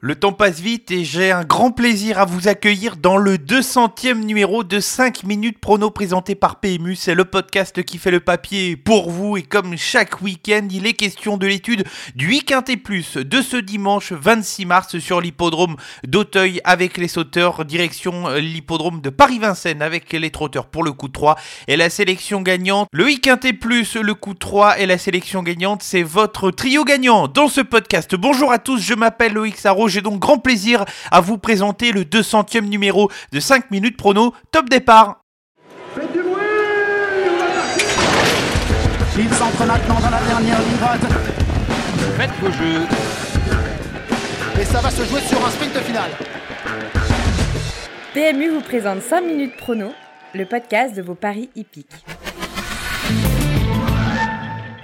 Le temps passe vite et j'ai un grand plaisir à vous accueillir dans le 200e numéro de 5 minutes prono présenté par PMU. C'est le podcast qui fait le papier pour vous et comme chaque week-end, il est question de l'étude du week-end et plus de ce dimanche 26 mars sur l'hippodrome d'Auteuil avec les sauteurs, direction l'hippodrome de Paris-Vincennes avec les trotteurs pour le coup 3 et la sélection gagnante. Le week-end et plus, le coup 3 et la sélection gagnante, c'est votre trio gagnant dans ce podcast. Bonjour à tous, je m'appelle Loïc Sarro j'ai donc grand plaisir à vous présenter le 200e numéro de 5 minutes prono. Top départ Faites du bruit Il s'entre maintenant dans la dernière ligne droite. Faites vos jeux. Et ça va se jouer sur un sprint final. PMU vous présente 5 minutes prono, le podcast de vos paris hippiques.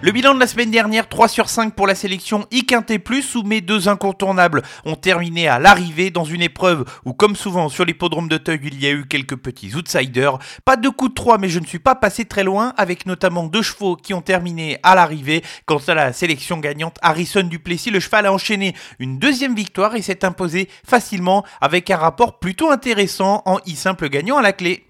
Le bilan de la semaine dernière, 3 sur 5 pour la sélection I Plus, où mes deux incontournables ont terminé à l'arrivée dans une épreuve où, comme souvent sur l'hippodrome de Teug, il y a eu quelques petits outsiders. Pas de coup de 3, mais je ne suis pas passé très loin, avec notamment deux chevaux qui ont terminé à l'arrivée. Quant à la sélection gagnante, Harrison Duplessis, le cheval a enchaîné une deuxième victoire et s'est imposé facilement avec un rapport plutôt intéressant en I simple gagnant à la clé.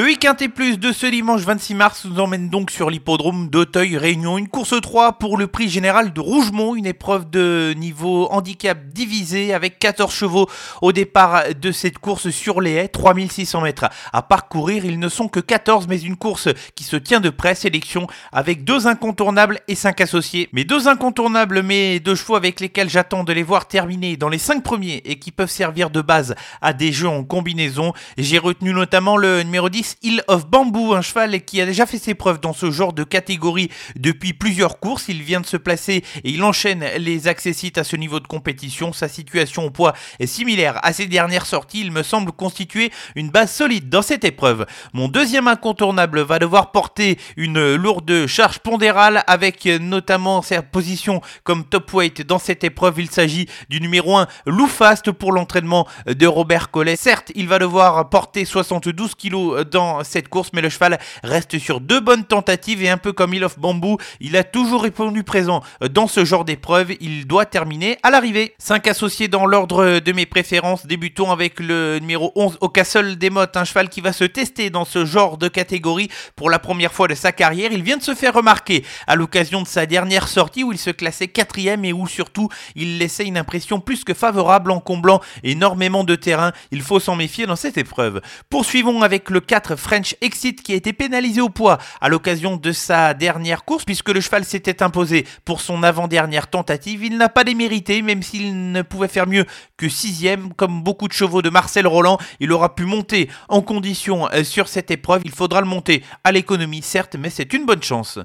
Le week-end plus de ce dimanche 26 mars nous emmène donc sur l'hippodrome d'Auteuil Réunion, une course 3 pour le prix général de Rougemont, une épreuve de niveau handicap divisé avec 14 chevaux au départ de cette course sur les haies, 3600 mètres à parcourir, ils ne sont que 14 mais une course qui se tient de près, sélection avec deux incontournables et 5 associés. Mais deux incontournables mais deux chevaux avec lesquels j'attends de les voir terminer dans les 5 premiers et qui peuvent servir de base à des jeux en combinaison. J'ai retenu notamment le numéro 10 Hill of Bamboo, un cheval qui a déjà fait ses preuves dans ce genre de catégorie depuis plusieurs courses. Il vient de se placer et il enchaîne les accessites à ce niveau de compétition. Sa situation au poids est similaire à ses dernières sorties. Il me semble constituer une base solide dans cette épreuve. Mon deuxième incontournable va devoir porter une lourde charge pondérale avec notamment sa position comme top weight dans cette épreuve. Il s'agit du numéro 1 Lou Fast pour l'entraînement de Robert Collet. Certes, il va devoir porter 72 kg dans cette course, mais le cheval reste sur deux bonnes tentatives et un peu comme il of Bamboo, il a toujours répondu présent dans ce genre d'épreuve. Il doit terminer à l'arrivée. 5 associés dans l'ordre de mes préférences. Débutons avec le numéro 11 au Castle des Mottes, un cheval qui va se tester dans ce genre de catégorie pour la première fois de sa carrière. Il vient de se faire remarquer à l'occasion de sa dernière sortie où il se classait quatrième et où surtout il laissait une impression plus que favorable en comblant énormément de terrain. Il faut s'en méfier dans cette épreuve. Poursuivons avec le 4 French Exit qui a été pénalisé au poids à l'occasion de sa dernière course puisque le cheval s'était imposé pour son avant-dernière tentative. Il n'a pas démérité même s'il ne pouvait faire mieux que sixième comme beaucoup de chevaux de Marcel Roland. Il aura pu monter en condition euh, sur cette épreuve. Il faudra le monter à l'économie certes mais c'est une bonne chance.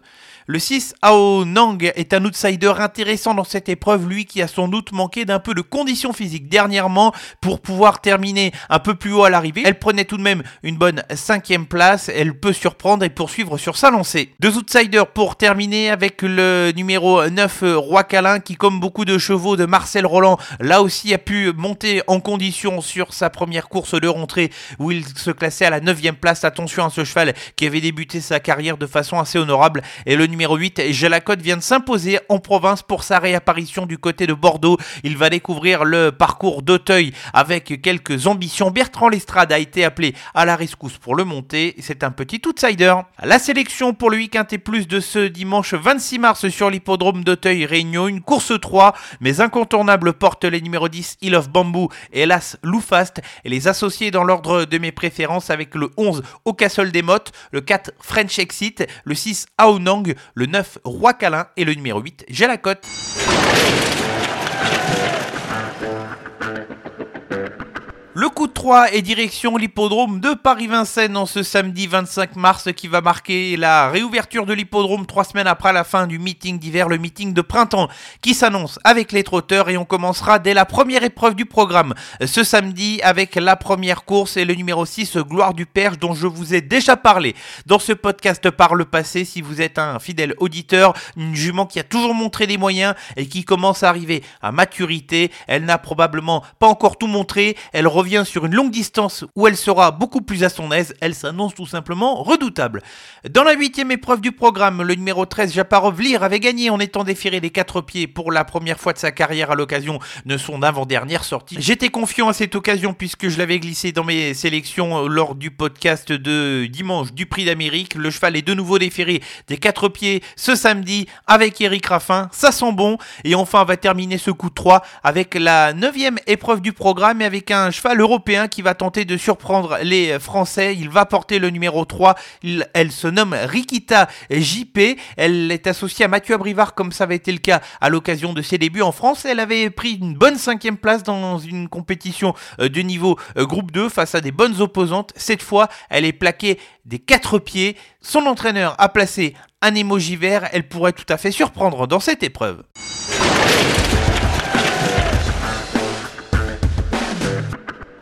Le 6, Ao Nang, est un outsider intéressant dans cette épreuve, lui qui a sans doute manqué d'un peu de condition physique dernièrement pour pouvoir terminer un peu plus haut à l'arrivée. Elle prenait tout de même une bonne cinquième place, elle peut surprendre et poursuivre sur sa lancée. Deux outsiders pour terminer avec le numéro 9, Roi Calin, qui comme beaucoup de chevaux de Marcel Roland, là aussi a pu monter en condition sur sa première course de rentrée où il se classait à la 9 place. Attention à ce cheval qui avait débuté sa carrière de façon assez honorable et le numéro 8, Jalacote vient de s'imposer en province pour sa réapparition du côté de Bordeaux. Il va découvrir le parcours d'Auteuil avec quelques ambitions. Bertrand Lestrade a été appelé à la rescousse pour le monter. C'est un petit outsider. La sélection pour le week-end et plus de ce dimanche 26 mars sur l'hippodrome d'Auteuil Réunion. Une course 3, mais incontournable porte les numéros 10 Hill of Bamboo et hélas Loufast. Et les associés dans l'ordre de mes préférences avec le 11 Au Castle des Mottes, le 4 French Exit, le 6 Aonang, le 9 Roi Calin et le numéro 8 Jalacote. Le coup de 3 est direction l'hippodrome de Paris-Vincennes en ce samedi 25 mars qui va marquer la réouverture de l'hippodrome trois semaines après la fin du meeting d'hiver, le meeting de printemps qui s'annonce avec les trotteurs et on commencera dès la première épreuve du programme ce samedi avec la première course et le numéro 6 Gloire du Perche dont je vous ai déjà parlé. Dans ce podcast par le passé si vous êtes un fidèle auditeur, une jument qui a toujours montré des moyens et qui commence à arriver à maturité, elle n'a probablement pas encore tout montré, elle revient sur une longue distance où elle sera beaucoup plus à son aise. Elle s'annonce tout simplement redoutable. Dans la huitième épreuve du programme, le numéro 13, Japarov Lir, avait gagné en étant déféré les quatre pieds pour la première fois de sa carrière à l'occasion de son avant-dernière sortie. J'étais confiant à cette occasion puisque je l'avais glissé dans mes sélections lors du podcast de dimanche du Prix d'Amérique. Le cheval est de nouveau déféré des quatre pieds ce samedi avec Eric Raffin. Ça sent bon. Et enfin, on va terminer ce coup de 3 avec la neuvième épreuve du programme et avec un cheval européen qui va tenter de surprendre les Français. Il va porter le numéro 3. elle se nomme Rikita JP. Elle est associée à Mathieu Abrivard comme ça avait été le cas à l'occasion de ses débuts en France. Elle avait pris une bonne cinquième place dans une compétition euh, de niveau euh, groupe 2 face à des bonnes opposantes. Cette fois, elle est plaquée des quatre pieds. Son entraîneur a placé un émoji vert. Elle pourrait tout à fait surprendre dans cette épreuve.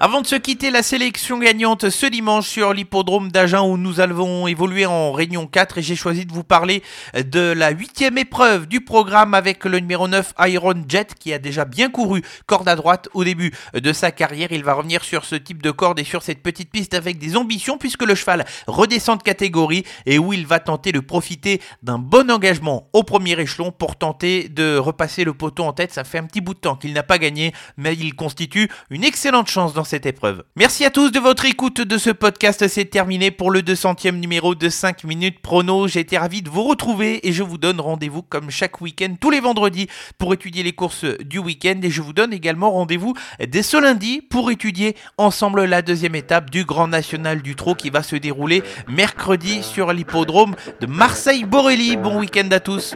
Avant de se quitter, la sélection gagnante ce dimanche sur l'hippodrome d'Agen où nous allons évoluer en Réunion 4 et j'ai choisi de vous parler de la huitième épreuve du programme avec le numéro 9 Iron Jet qui a déjà bien couru corde à droite au début de sa carrière. Il va revenir sur ce type de corde et sur cette petite piste avec des ambitions puisque le cheval redescend de catégorie et où il va tenter de profiter d'un bon engagement au premier échelon pour tenter de repasser le poteau en tête. Ça fait un petit bout de temps qu'il n'a pas gagné mais il constitue une excellente chance dans épreuve. Merci à tous de votre écoute de ce podcast. C'est terminé pour le 200e numéro de 5 minutes prono. J'ai été ravi de vous retrouver et je vous donne rendez-vous comme chaque week-end tous les vendredis pour étudier les courses du week-end et je vous donne également rendez-vous dès ce lundi pour étudier ensemble la deuxième étape du Grand National du Trot qui va se dérouler mercredi sur l'hippodrome de Marseille-Borelli. Bon week-end à tous.